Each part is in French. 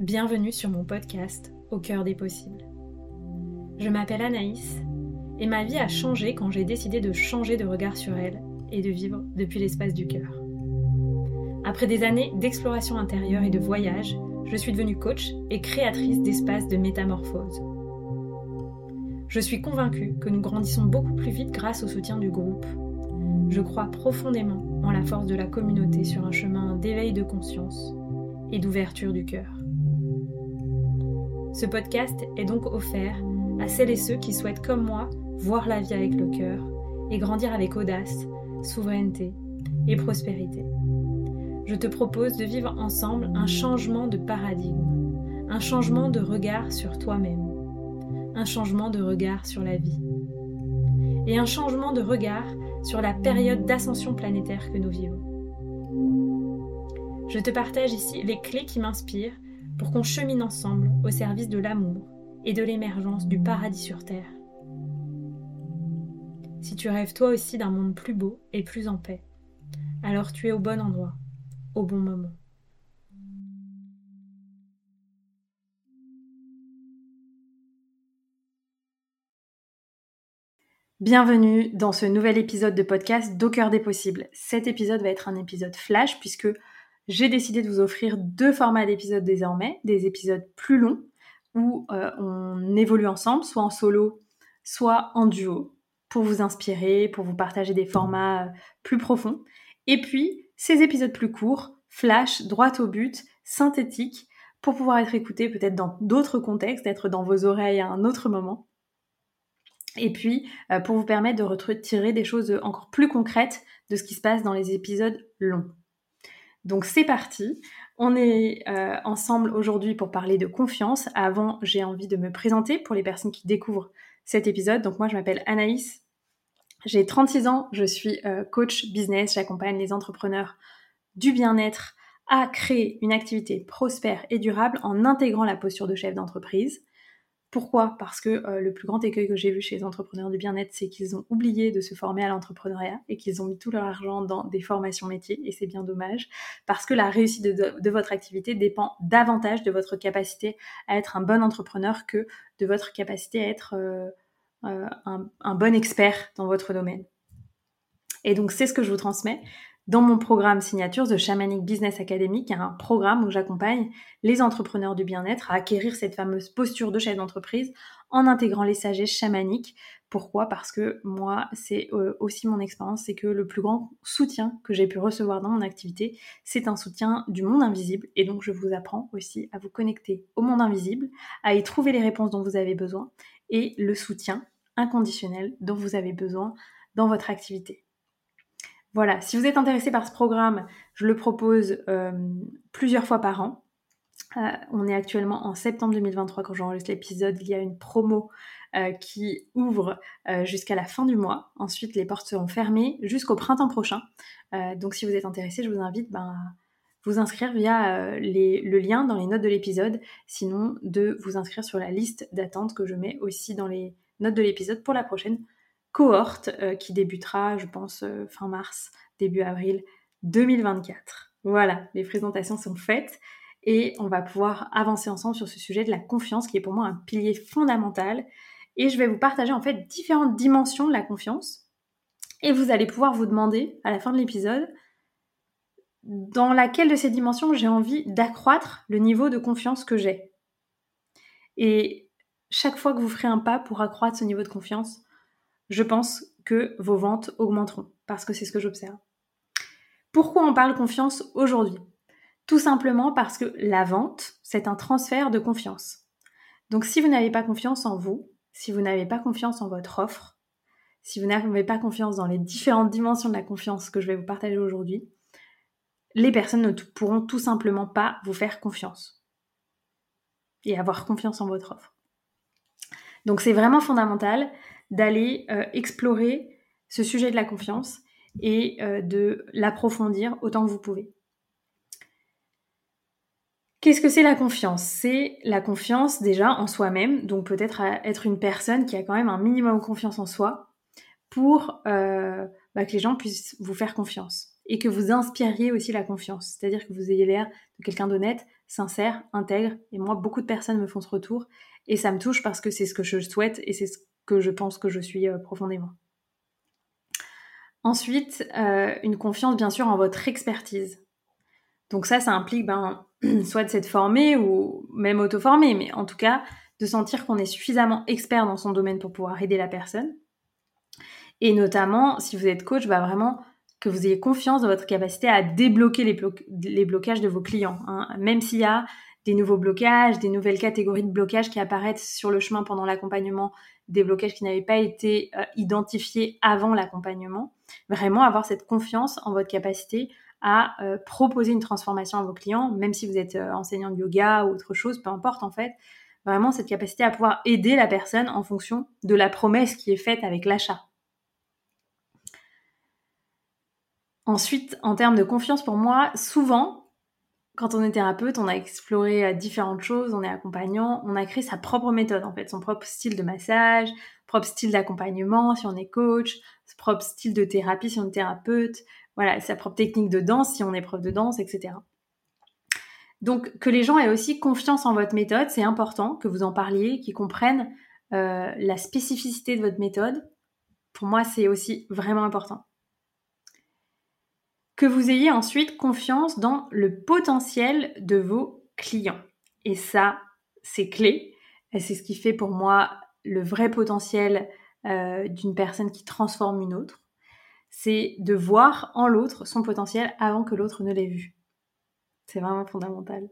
Bienvenue sur mon podcast Au cœur des possibles. Je m'appelle Anaïs et ma vie a changé quand j'ai décidé de changer de regard sur elle et de vivre depuis l'espace du cœur. Après des années d'exploration intérieure et de voyage, je suis devenue coach et créatrice d'espaces de métamorphose. Je suis convaincue que nous grandissons beaucoup plus vite grâce au soutien du groupe. Je crois profondément en la force de la communauté sur un chemin d'éveil de conscience et d'ouverture du cœur. Ce podcast est donc offert à celles et ceux qui souhaitent, comme moi, voir la vie avec le cœur et grandir avec audace, souveraineté et prospérité. Je te propose de vivre ensemble un changement de paradigme, un changement de regard sur toi-même un changement de regard sur la vie et un changement de regard sur la période d'ascension planétaire que nous vivons. Je te partage ici les clés qui m'inspirent pour qu'on chemine ensemble au service de l'amour et de l'émergence du paradis sur Terre. Si tu rêves toi aussi d'un monde plus beau et plus en paix, alors tu es au bon endroit, au bon moment. Bienvenue dans ce nouvel épisode de podcast d'Au cœur des possibles. Cet épisode va être un épisode flash puisque j'ai décidé de vous offrir deux formats d'épisodes désormais, des épisodes plus longs où euh, on évolue ensemble, soit en solo, soit en duo, pour vous inspirer, pour vous partager des formats euh, plus profonds. Et puis, ces épisodes plus courts, flash, droit au but, synthétiques, pour pouvoir être écoutés peut-être dans d'autres contextes, être dans vos oreilles à un autre moment et puis euh, pour vous permettre de retirer des choses encore plus concrètes de ce qui se passe dans les épisodes longs. Donc c'est parti, on est euh, ensemble aujourd'hui pour parler de confiance. Avant, j'ai envie de me présenter pour les personnes qui découvrent cet épisode. Donc moi, je m'appelle Anaïs, j'ai 36 ans, je suis euh, coach business, j'accompagne les entrepreneurs du bien-être à créer une activité prospère et durable en intégrant la posture de chef d'entreprise. Pourquoi? Parce que euh, le plus grand écueil que j'ai vu chez les entrepreneurs du bien-être, c'est qu'ils ont oublié de se former à l'entrepreneuriat et qu'ils ont mis tout leur argent dans des formations métiers, et c'est bien dommage, parce que la réussite de, votre activité dépend davantage de votre capacité à être un bon entrepreneur que de votre capacité à être euh, euh, un, un bon expert dans votre domaine. Et donc c'est ce que je vous transmets dans mon programme Signatures de Shamanic Business Academy, qui est un programme où j'accompagne les entrepreneurs du bien-être à acquérir cette fameuse posture de chef d'entreprise en intégrant les sagesses chamaniques. Pourquoi? Parce que moi, c'est euh, aussi mon expérience, c'est que le plus grand soutien que j'ai pu recevoir dans mon activité, c'est un soutien du monde invisible. Et donc, je vous apprends aussi à vous connecter au monde invisible, à y trouver les réponses dont vous avez besoin et le soutien inconditionnel dont vous avez besoin dans votre activité. Voilà, si vous êtes intéressé par ce programme, je le propose euh, plusieurs fois par an. Euh, on est actuellement en septembre 2023 quand j'enregistre l'épisode. Il y a une promo euh, qui ouvre jusqu'à la fin du mois. Ensuite, les portes seront fermées jusqu'au printemps prochain. donc, si vous êtes intéressé, je vous invite ben, à vous inscrire via le lien dans les notes de l'épisode. Sinon, de vous inscrire sur la liste d'attente que je mets aussi dans les notes de l'épisode pour la prochaine cohorte euh, qui débutera, je pense, euh, fin mars, début avril 2024. Voilà, les présentations sont faites et on va pouvoir avancer ensemble sur ce sujet de la confiance qui est pour moi un pilier fondamental. Et je vais vous partager en fait différentes dimensions de la confiance. Et vous allez pouvoir vous demander à la fin de l'épisode dans laquelle de ces dimensions j'ai envie d'accroître le niveau de confiance que j'ai. Et chaque fois que vous ferez un pas pour accroître ce niveau de confiance, je pense que vos ventes augmenteront, parce que c'est ce que j'observe. Pourquoi on parle confiance aujourd'hui? Tout simplement parce que la vente, c'est un transfert de confiance. Donc si vous n'avez pas confiance en vous, si vous n'avez pas confiance en votre offre, si vous n'avez pas confiance dans les différentes dimensions de la confiance que je vais vous partager aujourd'hui, les personnes ne pourront tout simplement pas vous faire confiance et avoir confiance en votre offre. Donc c'est vraiment fondamental d'aller euh, explorer ce sujet de la confiance et euh, de l'approfondir autant que vous pouvez. Qu'est-ce que c'est la confiance? C'est la confiance déjà en soi-même, donc peut-être être une personne qui a quand même un minimum de confiance en soi pour euh, bah, que les gens puissent vous faire confiance. et que vous inspiriez aussi la confiance. C'est-à-dire que vous ayez l'air de quelqu'un d'honnête, sincère, intègre. Et moi, beaucoup de personnes me font ce retour et ça me touche parce que c'est ce que je souhaite et c'est ce je pense que je suis euh, profondément. Ensuite, euh, une confiance bien sûr en votre expertise. Donc ça, ça implique ben, soit de s'être formé ou même auto-formé, mais en tout cas de sentir qu'on est suffisamment expert dans son domaine pour pouvoir aider la personne. Et notamment, si vous êtes coach, bah vraiment que vous ayez confiance dans votre capacité à débloquer les, les blocages de vos clients. Hein. Même s'il y a des nouveaux blocages, des nouvelles catégories de blocages qui apparaissent sur le chemin pendant l'accompagnement, des blocages qui n'avaient pas été euh, identifiés avant l'accompagnement. Vraiment avoir cette confiance en votre capacité à euh, proposer une transformation à vos clients, même si vous êtes euh, enseignant de yoga ou autre chose, peu importe en fait. Vraiment cette capacité à pouvoir aider la personne en fonction de la promesse qui est faite avec l'achat. Ensuite, en termes de confiance pour moi, souvent, quand on est thérapeute, on a exploré euh, différentes choses, on est accompagnant, on a créé sa propre méthode en fait, son propre style de massage, propre style d'accompagnement si on est coach, son propre style de thérapie si on est thérapeute, voilà, sa propre technique de danse si on est prof de danse, etc. Donc que les gens aient aussi confiance en votre méthode, c'est important que vous en parliez, qu'ils comprennent euh, la spécificité de votre méthode. Pour moi, c'est aussi vraiment important que vous ayez ensuite confiance dans le potentiel de vos clients. Et ça, c'est clé. C'est ce qui fait pour moi le vrai potentiel euh, d'une personne qui transforme une autre. C'est de voir en l'autre son potentiel avant que l'autre ne l'ait vu. C'est vraiment fondamental.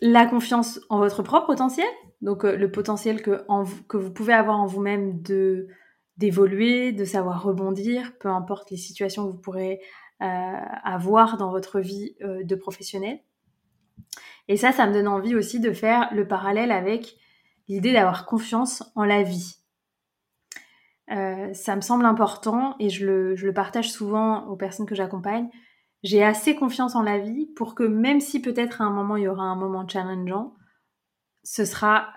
La confiance en votre propre potentiel, donc euh, le potentiel que, que vous pouvez avoir en vous-même de d'évoluer, de savoir rebondir, peu importe les situations que vous pourrez euh, avoir dans votre vie euh, de professionnel. Et ça, ça me donne envie aussi de faire le parallèle avec l'idée d'avoir confiance en la vie. Euh, ça me semble important et je le, je le, partage souvent aux personnes que j'accompagne. J'ai assez confiance en la vie pour que même si peut-être à un moment il y aura un moment challengeant, ce sera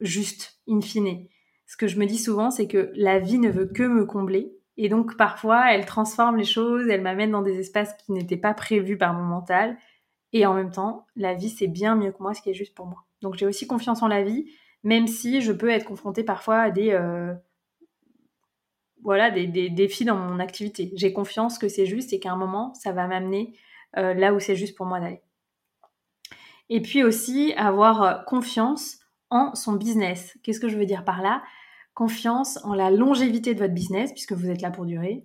juste in fine ce que je me dis souvent, c'est que la vie ne veut que me combler. Et donc, parfois, elle transforme les choses, elle m'amène dans des espaces qui n'étaient pas prévus par mon mental. Et en même temps, la vie, c'est bien mieux que moi, ce qui est juste pour moi. Donc, j'ai aussi confiance en la vie, même si je peux être confrontée parfois à des, euh, voilà, des, défis dans mon activité. J'ai confiance que c'est juste et qu'à un moment, ça va m'amener euh, là où c'est juste pour moi d'aller. Et puis aussi, avoir confiance en son business. Qu'est-ce que je veux dire par là? Confiance en la longévité de votre business, puisque vous êtes là pour durer.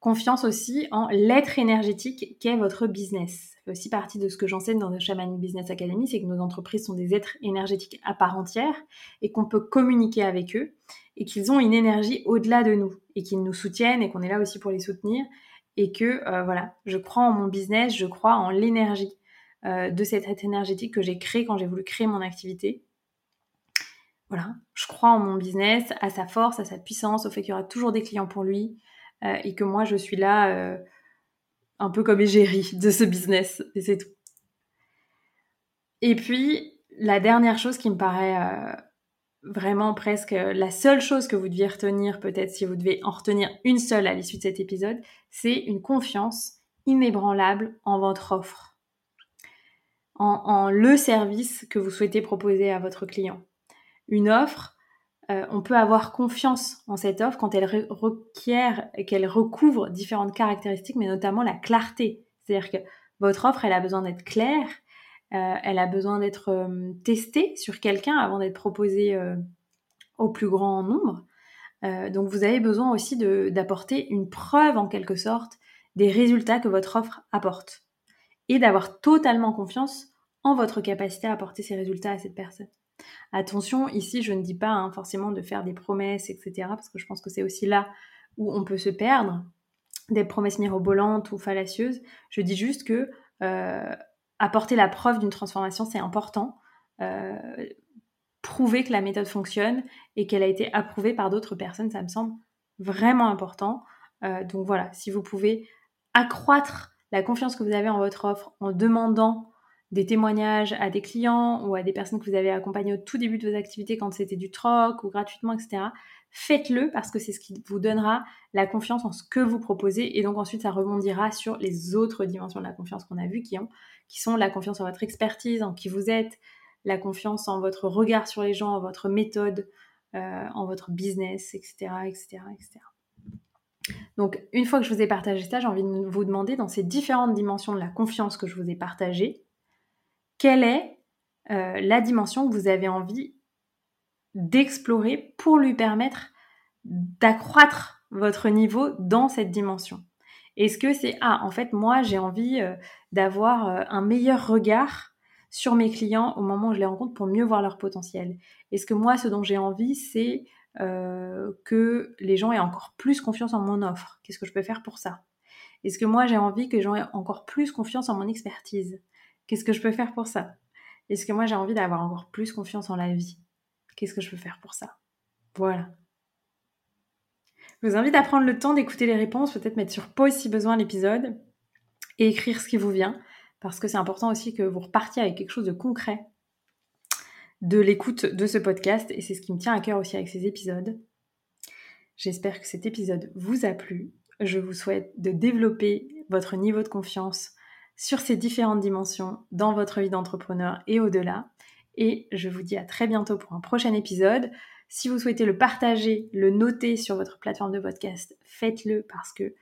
Confiance aussi en l'être énergétique qu'est votre business. Fait aussi partie de ce que j'enseigne dans le Shamanic Business Academy, c'est que nos entreprises sont des êtres énergétiques à part entière et qu'on peut communiquer avec eux et qu'ils ont une énergie au-delà de nous et qu'ils nous soutiennent et qu'on est là aussi pour les soutenir et que euh, voilà, je crois en mon business, je crois en l'énergie euh, de cet être énergétique que j'ai créé quand j'ai voulu créer mon activité voilà, je crois en mon business, à sa force, à sa puissance, au fait qu'il y aura toujours des clients pour lui euh, et que moi je suis là euh, un peu comme égérie de ce business et c'est tout. Et puis la dernière chose qui me paraît euh, vraiment presque la seule chose que vous deviez retenir, peut-être si vous devez en retenir une seule à l'issue de cet épisode, c'est une confiance inébranlable en votre offre, en le service que vous souhaitez proposer à votre client une offre, euh, on peut avoir confiance en cette offre quand elle requiert, qu'elle recouvre différentes caractéristiques, mais notamment la clarté. C'est-à-dire que votre offre, elle a besoin d'être claire, euh, elle a besoin d'être euh, testée sur quelqu'un avant d'être proposée au plus grand nombre. donc vous avez besoin aussi d'apporter une preuve en quelque sorte des résultats que votre offre apporte et d'avoir totalement confiance en votre capacité à apporter ces résultats à cette personne. Attention, ici, je ne dis pas hein, forcément de faire des promesses, etc., parce que je pense que c'est aussi là où on peut se perdre, des promesses mirobolantes ou fallacieuses. Je dis juste que euh, apporter la preuve d'une transformation, c'est important. Euh, prouver que la méthode fonctionne et qu'elle a été approuvée par d'autres personnes, ça me semble vraiment important. Euh, donc voilà, si vous pouvez accroître la confiance que vous avez en votre offre en demandant des témoignages à des clients ou à des personnes que vous avez accompagnées au tout début de vos activités quand c'était du troc ou gratuitement, etc. faites-le parce que c'est ce qui vous donnera la confiance en ce que vous proposez et donc ensuite ça rebondira sur les autres dimensions de la confiance qu'on a vues qui, ont, qui sont la confiance en votre expertise, en qui vous êtes, la confiance en votre regard sur les gens, en votre méthode, euh, en votre business, etc., etc., etc. Donc, une fois que je vous ai partagé ça, j'ai envie de vous demander, dans ces différentes dimensions de la confiance que je vous ai partagées, quelle est euh, la dimension que vous avez envie d'explorer pour lui permettre d'accroître votre niveau dans cette dimension? Est-ce que c'est, ah, en fait, moi, j'ai envie euh, d'avoir euh, un meilleur regard sur mes clients au moment où je les rencontre pour mieux voir leur potentiel? Est-ce que moi, ce dont j'ai envie, c'est que les gens aient encore plus confiance en mon offre? Qu'est-ce que je peux faire pour ça? Est-ce que moi j'ai envie que les gens aient encore plus confiance en mon expertise? Qu'est-ce que je peux faire pour ça? Est-ce que moi j'ai envie d'avoir encore plus confiance en la vie? Qu'est-ce que je peux faire pour ça? Voilà. Je vous invite à prendre le temps d'écouter les réponses, peut-être mettre sur pause si besoin l'épisode et écrire ce qui vous vient, parce que c'est important aussi que vous repartiez avec quelque chose de concret de l'écoute de ce podcast et c'est ce qui me tient à cœur aussi avec ces épisodes. J'espère que cet épisode vous a plu. Je vous souhaite de développer votre niveau de confiance sur ces différentes dimensions dans votre vie d'entrepreneur et au-delà. Et je vous dis à très bientôt pour un prochain épisode. Si vous souhaitez le partager, le noter sur votre plateforme de podcast, faites-le parce que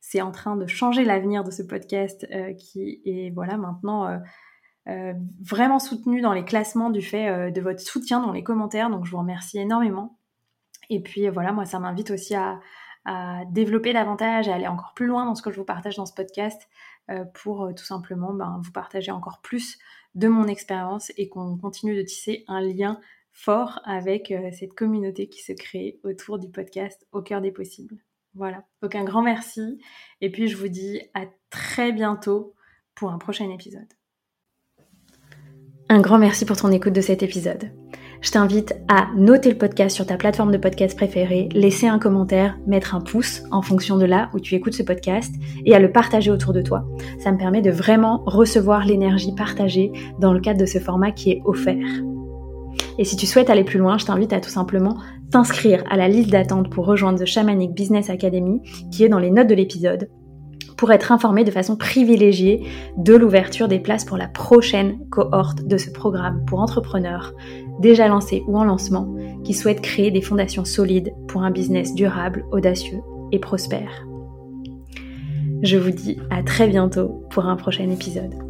c'est en train de changer l'avenir de ce podcast euh, qui est voilà maintenant euh, euh, vraiment soutenu dans les classements du fait de votre soutien dans les commentaires. Donc je vous remercie énormément. Et puis voilà, moi ça m'invite aussi à, développer davantage, à aller encore plus loin dans ce que je vous partage dans ce podcast pour tout simplement ben, vous partager encore plus de mon expérience et qu'on continue de tisser un lien fort avec cette communauté qui se crée autour du podcast au cœur des possibles. Voilà, donc un grand merci et puis je vous dis à très bientôt pour un prochain épisode. Un grand merci pour ton écoute de cet épisode. Je t'invite à noter le podcast sur ta plateforme de podcast préférée, laisser un commentaire, mettre un pouce en fonction de là où tu écoutes ce podcast et à le partager autour de toi. Ça me permet de vraiment recevoir l'énergie partagée dans le cadre de ce format qui est offert. Et si tu souhaites aller plus loin, je t'invite à tout simplement t'inscrire à la liste d'attente pour rejoindre The Shamanic Business Academy qui est dans les notes de l'épisode pour être informé de façon privilégiée de l'ouverture des places pour la prochaine cohorte de ce programme pour entrepreneurs déjà lancés ou en lancement qui souhaitent créer des fondations solides pour un business durable, audacieux et prospère. Je vous dis à très bientôt pour un prochain épisode.